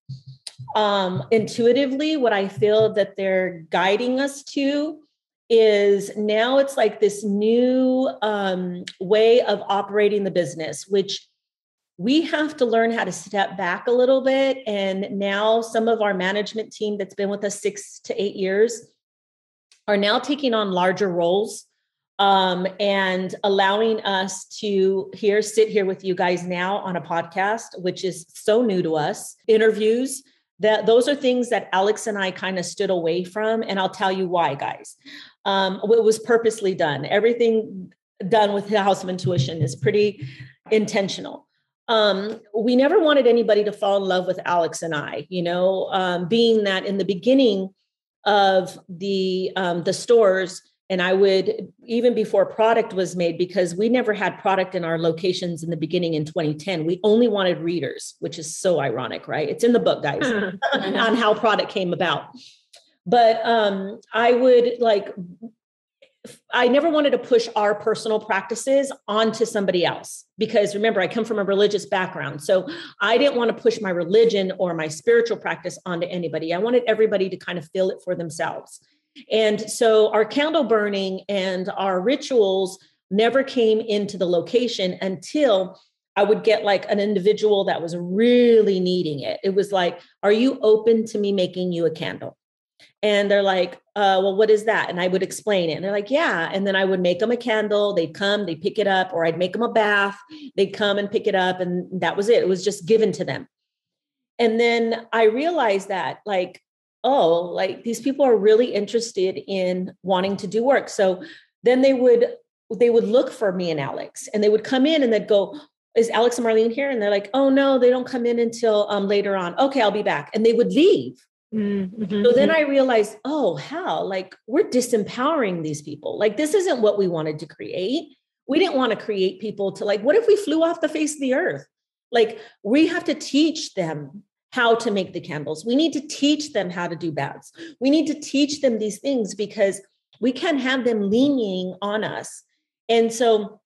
[SPEAKER 4] um, intuitively, what I feel that they're guiding us to is now it's like this new um, way of operating the business, which we have to learn how to step back a little bit. And now some of our management team that's been with us six to eight years are now taking on larger roles um, and allowing us to here sit here with you guys now on a podcast, which is so new to us. Interviews that those are things that Alex and I kind of stood away from, and I'll tell you why, guys. Um, it was purposely done. Everything done with the House of Intuition is pretty intentional. Um, we never wanted anybody to fall in love with Alex and I, you know, um, being that in the beginning of the um, the stores and i would even before product was made because we never had product in our locations in the beginning in 2010 we only wanted readers which is so ironic right it's in the book guys on how product came about but um i would like I never wanted to push our personal practices onto somebody else because remember, I come from a religious background. So I didn't want to push my religion or my spiritual practice onto anybody. I wanted everybody to kind of feel it for themselves. And so our candle burning and our rituals never came into the location until I would get like an individual that was really needing it. It was like, Are you open to me making you a candle? And they're like, uh, well, what is that? And I would explain it. And they're like, yeah. And then I would make them a candle. They'd come, they'd pick it up, or I'd make them a bath. They'd come and pick it up. And that was it. It was just given to them. And then I realized that, like, oh, like these people are really interested in wanting to do work. So then they would they would look for me and Alex and they would come in and they'd go, is Alex and Marlene here? And they're like, oh no, they don't come in until um, later on. Okay, I'll be back. And they would leave. Mm-hmm. So then I realized, oh, hell, like we're disempowering these people. Like this isn't what we wanted to create. We didn't want to create people to like, what if we flew off the face of the earth? Like we have to teach them how to make the candles. We need to teach them how to do baths. We need to teach them these things because we can't have them leaning on us. And so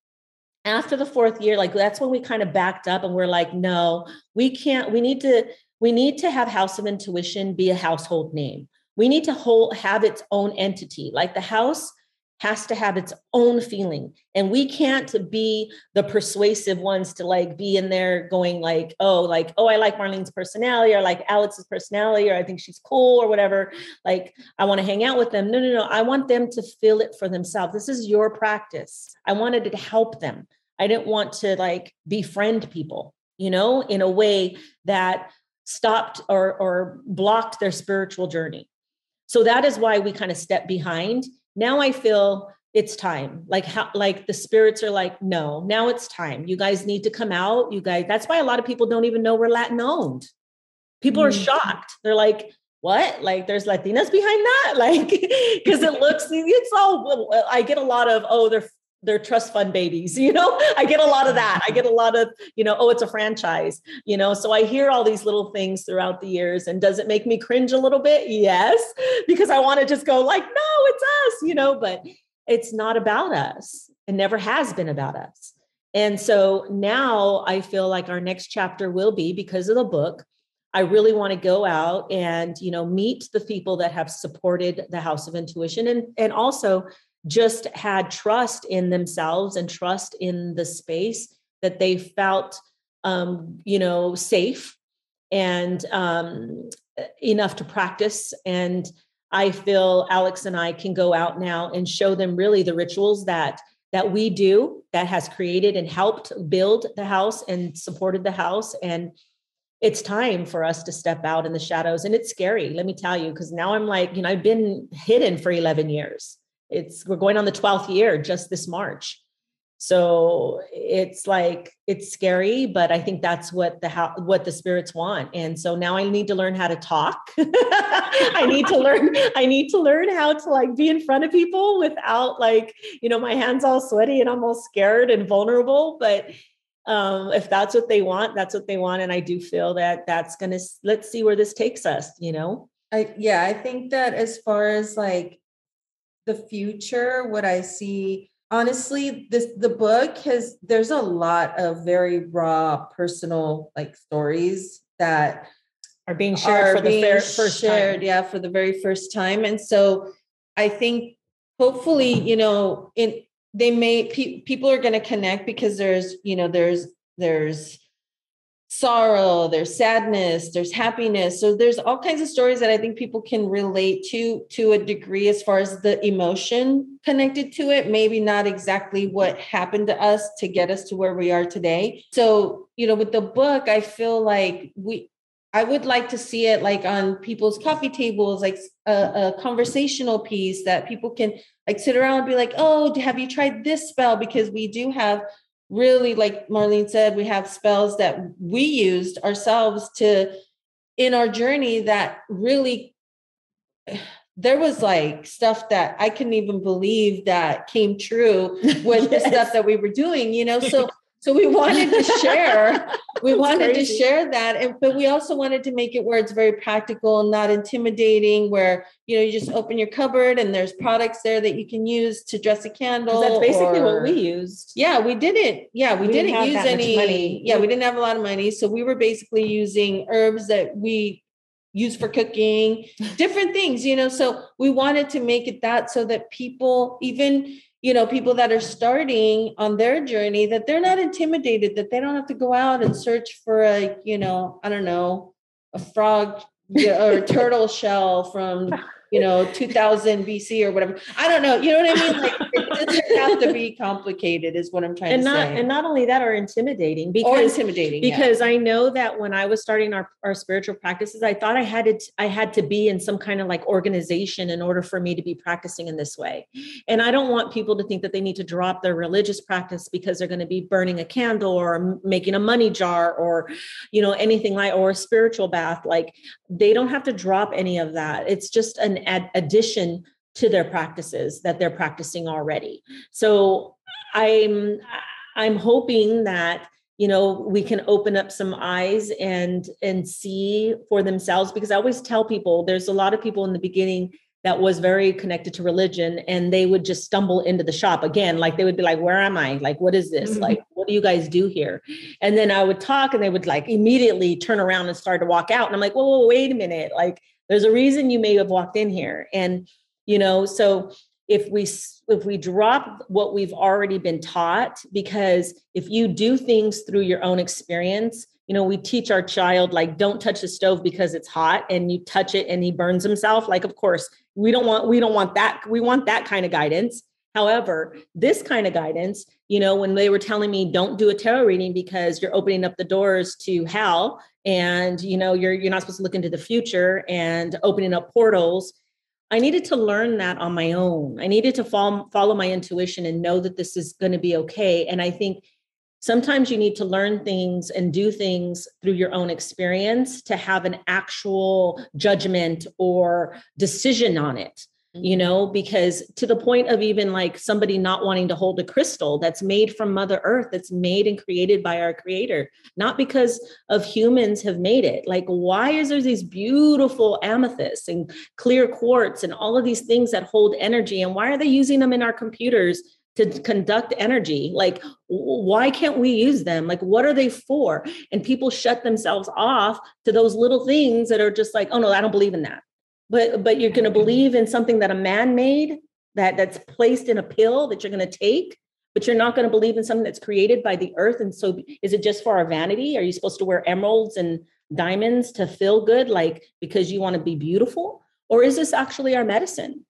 [SPEAKER 4] after the fourth year, like that's when we kind of backed up and we're like, no, we can't, we need to we need to have House of Intuition be a household name. We need to hold, have its own entity. Like the house has to have its own feeling. And we can't be the persuasive ones to like be in there going like, oh, like, oh, I like Marlene's personality or like Alex's personality, or I think she's cool or whatever. Like, I want to hang out with them. No, no, no. I want them to feel it for themselves. This is your practice. I wanted to help them. I didn't want to like befriend people, you know, in a way that stopped or, or blocked their spiritual journey. So that is why we kind of step behind. Now I feel it's time. Like how like the spirits are like, no, now it's time. You guys need to come out. You guys, that's why a lot of people don't even know we're Latin owned. People mm are shocked. They're like, what? Like there's Latinas behind that? Like, because it looks, it's all I get a lot of, oh, they're they're trust fund babies you know? I get a lot of that. I get a lot of you know oh it's a franchise you know? So i hear all these little things throughout the years and does it make me cringe a little bit? Yes because i want to just go like no it's us you know? But it's not about us. It never has been about us. And so now i feel like our next chapter will be because of the book I really want to go out and you know meet the people that have supported the House of Intuition and and also just had trust in themselves and trust in the space that they felt um, you know safe and um, enough to practice. And i feel alex and i can go out now and show them really the rituals that that we do that has created and helped build the house and supported the house. And it's time for us to step out in the shadows. And it's scary let me tell you because now i'm like you know i've been hidden for 11 years it's we're going on the 12th year just this march. So it's like it's scary but i think that's what the how what the spirits want. And so now i need to learn how to talk. I need to learn i need to learn how to like be in front of people without like you know my hands all sweaty and i'm all scared and vulnerable. But um if that's what they want that's what they want. And i do feel that that's gonna let's see where this takes us you know?
[SPEAKER 3] I yeah i think that as far as like the future, what I see, honestly, this the book has there's a lot of very raw personal like stories that
[SPEAKER 4] are being shared are for the first shared, time.
[SPEAKER 3] Yeah, for the very first time. And so I think hopefully, you know, in they may pe- people are going to connect because there's, you know, there's there's sorrow, there's sadness, there's happiness. So there's all kinds of stories that I think people can relate to to a degree as far as the emotion connected to it, maybe not exactly what happened to us to get us to where we are today. So, you know, with the book, I feel like we I would like to see it like on people's coffee tables, like a, a, conversational piece that people can like sit around and be like, oh, have you tried this spell? Because we do have really, like Marlene said, we have spells that we used ourselves to in our journey that really there was like stuff that I couldn't even believe that came true with yes. the stuff that we were doing, you know. So so we wanted to share. We wanted crazy. to share that and but we also wanted to make it where it's very practical not intimidating where you know you just open your cupboard and there's products there that you can use to dress a candle
[SPEAKER 4] that's basically or, what we used.
[SPEAKER 3] Yeah we didn't yeah we, we didn't, didn't use any money. Yeah we didn't have a lot of money so we were basically using herbs that we use for cooking different things you know so we wanted to make it that so that people even you know people that are starting on their journey that they're not intimidated that they don't have to go out and search for a you know i don't know a frog or a turtle shell from you know 2000 bc or whatever. I don't know you know what i mean? Like it doesn't have to be complicated is what i'm trying
[SPEAKER 4] and
[SPEAKER 3] to
[SPEAKER 4] not
[SPEAKER 3] say.
[SPEAKER 4] and not only that are intimidating
[SPEAKER 3] because or intimidating
[SPEAKER 4] because yeah. i know that when i was starting our, our spiritual practices i thought i had to i had to be in some kind of like organization in order for me to be practicing in this way. And i don't want people to think that they need to drop their religious practice because they're going to be burning a candle or making a money jar or you know anything like or a spiritual bath like they don't have to drop any of that. It's just an ad- addition to their practices that they're practicing already. So I'm I'm hoping that you know we can open up some eyes and and see for themselves because I always tell people there's a lot of people in the beginning that was very connected to religion and they would just stumble into the shop again like they would be like where am i like what is this mm-hmm. like what do you guys do here and then i would talk and they would like immediately turn around and start to walk out and i'm like whoa, whoa wait a minute like there's a reason you may have walked in here. And you know so if we if we drop what we've already been taught because if you do things through your own experience you know we teach our child like don't touch the stove because it's hot and you touch it and he burns himself like of course we don't want we don't want that we want that kind of guidance however this kind of guidance you know when they were telling me don't do a tarot reading because you're opening up the doors to hell and you know you're you're not supposed to look into the future and opening up portals I needed to learn that on my own. I needed to follow, follow my intuition and know that this is going to be okay. And I think sometimes you need to learn things and do things through your own experience to have an actual judgment or decision on it you mm-hmm. know because to the point of even like somebody not wanting to hold a crystal that's made from mother earth that's made and created by our creator not because of humans have made it. Like why is there these beautiful amethysts and clear quartz and all of these things that hold energy? And why are they using them in our computers to conduct energy? Like why can't we use them? Like what are they for? And people shut themselves off to those little things that are just like oh no i don't believe in that but but you're going to believe in something that a man made that that's placed in a pill that you're going to take but you're not going to believe in something that's created by the earth and so is it just for our vanity? Are you supposed to wear emeralds and diamonds to feel good like because you want to be beautiful? Or is this actually our medicine?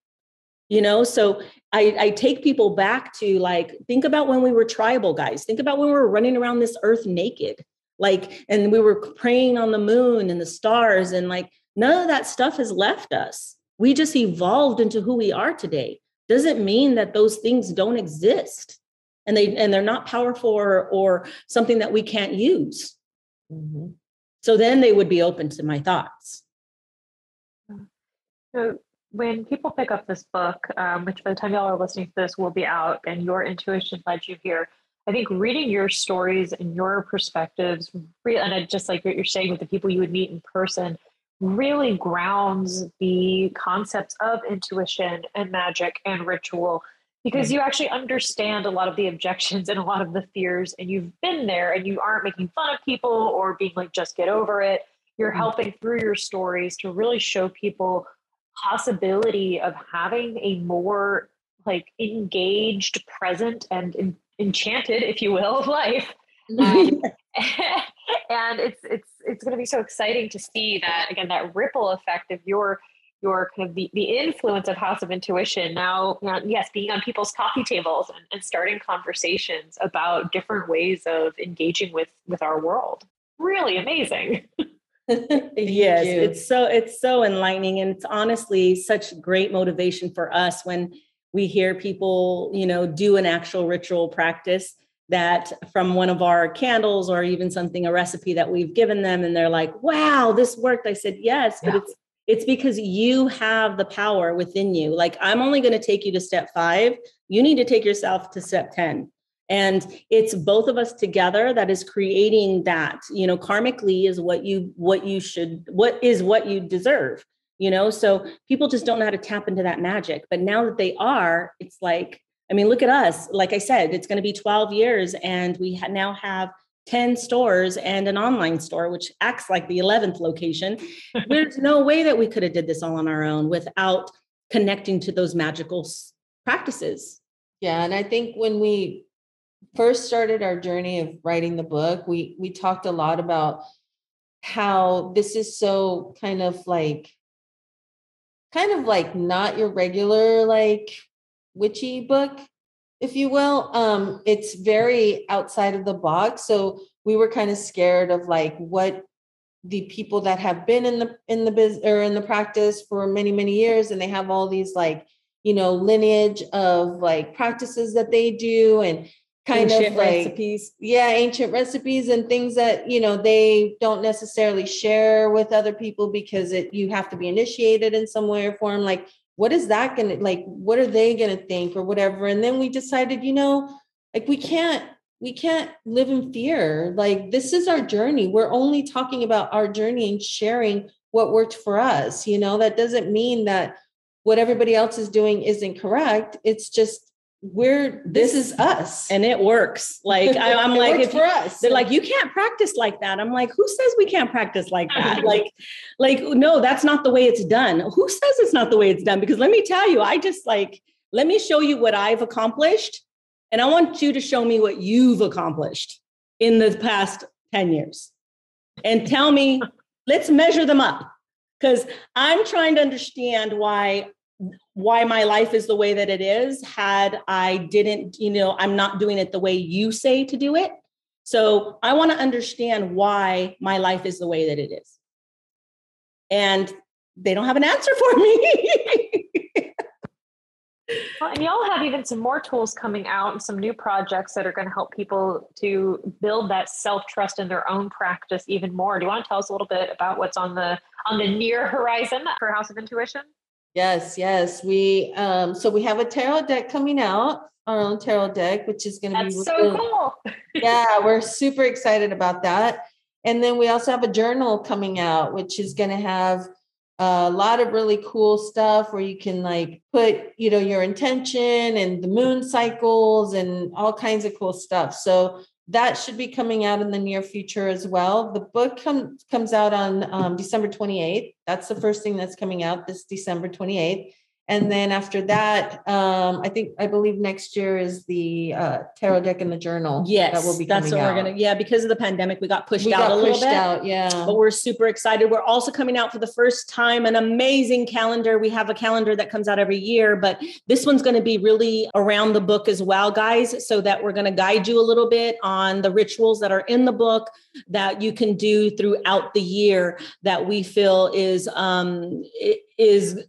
[SPEAKER 4] You know so I, I take people back to like think about when we were tribal guys. Think about when we were running around this earth naked like and we were praying on the moon and the stars and like None of that stuff has left us. We just evolved into who we are today. Doesn't mean that those things don't exist and they and they're not powerful or, or something that we can't use. Mm-hmm. So then they would be open to my thoughts.
[SPEAKER 2] So when people pick up this book, um, which by the time y'all are listening to this will be out, and your intuition led you here, I think reading your stories and your perspectives, and just like what you're saying with the people you would meet in person, really grounds the concepts of intuition and magic and ritual because you actually understand a lot of the objections and a lot of the fears and you've been there and you aren't making fun of people or being like just get over it. You're mm. helping through your stories to really show people possibility of having a more like engaged present and enchanted if you will life. Um, and it's it's it's going to be so exciting to see that again that ripple effect of your your kind of the, the influence of House of Intuition now, you know, yes, being on people's coffee tables and, and starting conversations about different ways of engaging with with our world. Really amazing.
[SPEAKER 4] yes, you. it's so it's so enlightening and it's honestly such great motivation for us when we hear people, you know, do an actual ritual practice that from one of our candles or even something a recipe that we've given them and they're like, "Wow, this worked." I said, "Yes, but yeah. it's it's because you have the power within you. Like, I'm only going to take you to step five. You need to take yourself to step 10. And it's both of us together that is creating that. You know, karmically is what you what you should what is what you deserve. You know, so people just don't know how to tap into that magic. But now that they are, it's like, I mean, look at us. Like I said, it's going to be 12 years, and we ha- now have 10 stores and an online store which acts like the 11th location there's no way that we could have did this all on our own without connecting to those magical practices
[SPEAKER 3] yeah and i think when we first started our journey of writing the book we we talked a lot about how this is so kind of like kind of like not your regular like witchy book if you will. Um, it's very outside of the box. So we were kind of scared of like what the people that have been in the in the biz or in the practice for many many years and they have all these like you know lineage of like practices that they do and kind ancient of like recipes yeah ancient recipes and things that you know they don't necessarily share with other people because it you have to be initiated in some way or form like what is that going to like what are they going to think or whatever? And then we decided you know like we can't we can't live in fear. Like this is our journey. We're only talking about our journey and sharing what worked for us you know? That doesn't mean that what everybody else is doing isn't correct. It's just we're this, this is us.
[SPEAKER 4] and it works. Like I, am like
[SPEAKER 3] if for us.
[SPEAKER 4] they're like you can't practice like that. I'm like who says we can't practice like that? Like like no that's not the way it's done. Who says it's not the way it's done? Because let me tell you i just like let me show you what i've accomplished and i want you to show me what you've accomplished in the past 10 years. And tell me let's measure them up. Because i'm trying to understand why why my life is the way that it is had I didn't, you know, I'm not doing it the way you say to do it. So I want to understand why my life is the way that it is. And they don't have an answer for me.
[SPEAKER 2] well, and y'all have even some more tools coming out and some new projects that are going to help people to build that self-trust in their own practice even more. Do you want to tell us a little bit about what's on the on the near horizon for House of Intuition?
[SPEAKER 3] Yes, yes. We um so we have a tarot deck coming out, our own tarot deck, which is going to
[SPEAKER 2] be so really, cool.
[SPEAKER 3] yeah, we're super excited about that. And then we also have a journal coming out, which is going to have a lot of really cool stuff where you can like put, you know, your intention and the moon cycles and all kinds of cool stuff. So that should be coming out in the near future as well. The book com- comes out on um, December 28th. That's the first thing that's coming out this December 28th. And then after that, um, I think I believe next year is the uh, tarot deck in the journal.
[SPEAKER 4] Yes, that will be that's what out. we're gonna. Yeah, because of the pandemic, we got pushed
[SPEAKER 3] we
[SPEAKER 4] out
[SPEAKER 3] got
[SPEAKER 4] a little
[SPEAKER 3] bit. Out, yeah,
[SPEAKER 4] but we're super excited. We're also coming out for the first time an amazing calendar. We have a calendar that comes out every year, but this one's going to be really around the book as well, guys. So that we're going to guide you a little bit on the rituals that are in the book that you can do throughout the year that we feel is um is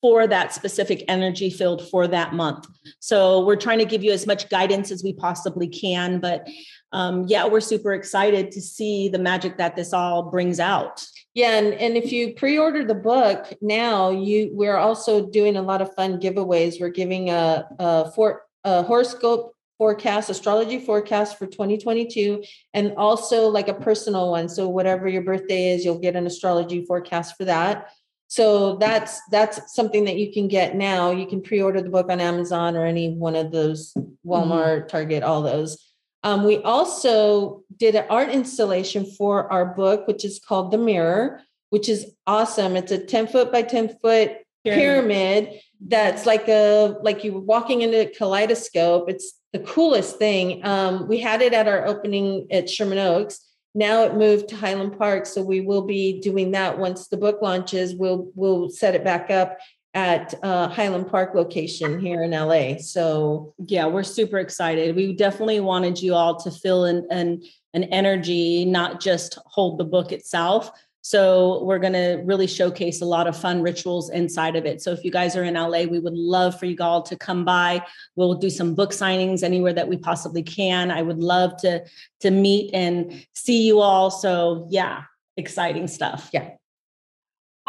[SPEAKER 4] for that specific energy field for that month. So we're trying to give you as much guidance as we possibly can. But um, yeah, we're super excited to see the magic that this all brings out.
[SPEAKER 3] Yeah, and, and if you pre-order the book now, you we're also doing a lot of fun giveaways. We're giving a, a for a horoscope forecast, astrology forecast for 2022, and also like a personal one. So whatever your birthday is, you'll get an astrology forecast for that so that's that's something that you can get now you can pre-order the book on amazon or any one of those walmart mm-hmm. target all those um, we also did an art installation for our book which is called the mirror which is awesome it's a 10 foot by 10 foot pyramid, pyramid that's like a like you were walking into a kaleidoscope it's the coolest thing. Um, we had it at our opening at Sherman Oaks. Now it moved to Highland Park, so we will be doing that once the book launches. We'll we'll set it back up at uh, Highland Park location here in LA. So
[SPEAKER 4] yeah, we're super excited. We definitely wanted you all to feel an an, an energy, not just hold the book itself, so we're going to really showcase a lot of fun rituals inside of it. So if you guys are in LA, we would love for you all to come by. We'll do some book signings anywhere that we possibly can. I would love to to meet and see you all. So yeah, exciting stuff.
[SPEAKER 3] Yeah.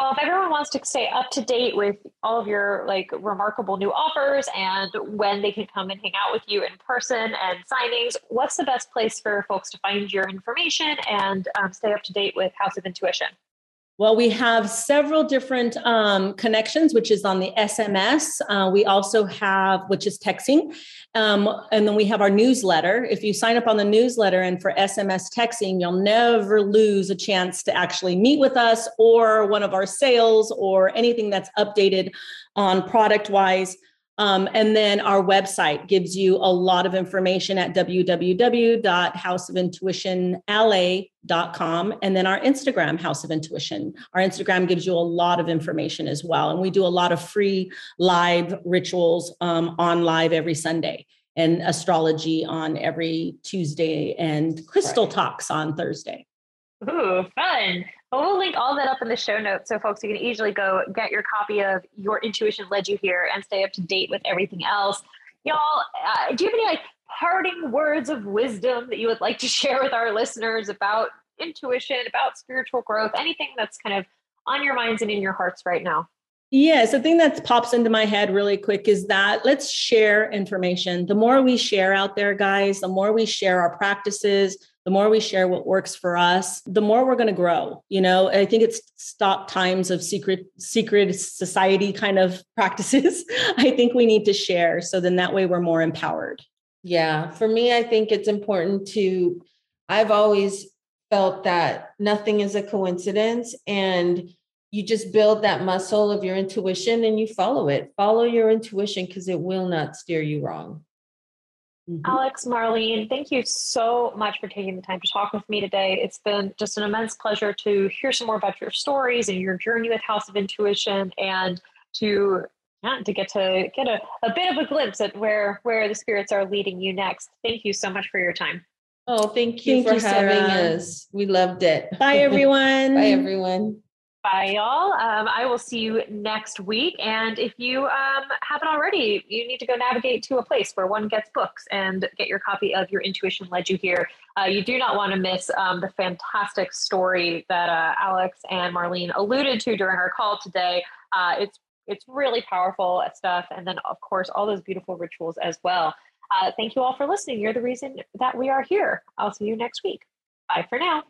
[SPEAKER 2] Well, if everyone wants to stay up to date with all of your like remarkable new offers and when they can come and hang out with you in person and signings, what's the best place for folks to find your information and um, stay up to date with House of Intuition?
[SPEAKER 4] Well, we have several different um, connections, which is on the SMS. Uh, we also have, which is texting. Um, and then we have our newsletter. If you sign up on the newsletter and for SMS texting, you'll never lose a chance to actually meet with us or one of our sales or anything that's updated on product wise. Um, and then our website gives you a lot of information at www.houseofintuitionla.com. And then our Instagram, House of Intuition. Our Instagram gives you a lot of information as well. And we do a lot of free live rituals um, on live every Sunday and astrology on every Tuesday and crystal right. talks on Thursday.
[SPEAKER 2] Ooh, fun. Well, we'll link all that up in the show notes so folks you can easily go get your copy of Your Intuition Led You Here and stay up to date with everything else. Y'all, uh, do you have any like parting words of wisdom that you would like to share with our listeners about intuition, about spiritual growth, anything that's kind of on your minds and in your hearts right now?
[SPEAKER 4] Yes, the thing that pops into my head really quick is that let's share information. The more we share out there, guys, the more we share our practices, the more we share what works for us, the more we're going to grow. You know, I think it's stop times of secret secret society kind of practices. I think we need to share so then that way we're more empowered.
[SPEAKER 3] Yeah, for me I think it's important to I've always felt that nothing is a coincidence and you just build that muscle of your intuition and you follow it. Follow your intuition because it will not steer you wrong.
[SPEAKER 2] Mm-hmm. Alex, Marlene, thank you so much for taking the time to talk with me today. It's been just an immense pleasure to hear some more about your stories and your journey with House of Intuition and to yeah, to get to get a, a bit of a glimpse at where where the spirits are leading you next. Thank you so much for your time.
[SPEAKER 3] Oh, thank you thank for you, having us. We loved it.
[SPEAKER 4] Bye everyone.
[SPEAKER 3] Bye everyone.
[SPEAKER 2] Bye, y'all. Um, I will see you next week. And if you um, haven't already, you need to go navigate to a place where one gets books and get your copy of Your Intuition Led You Here. Uh, you do not want to miss um, the fantastic story that uh, Alex and Marlene alluded to during our call today. Uh, it's it's really powerful stuff, and then of course all those beautiful rituals as well. Uh, thank you all for listening. You're the reason that we are here. I'll see you next week. Bye for now.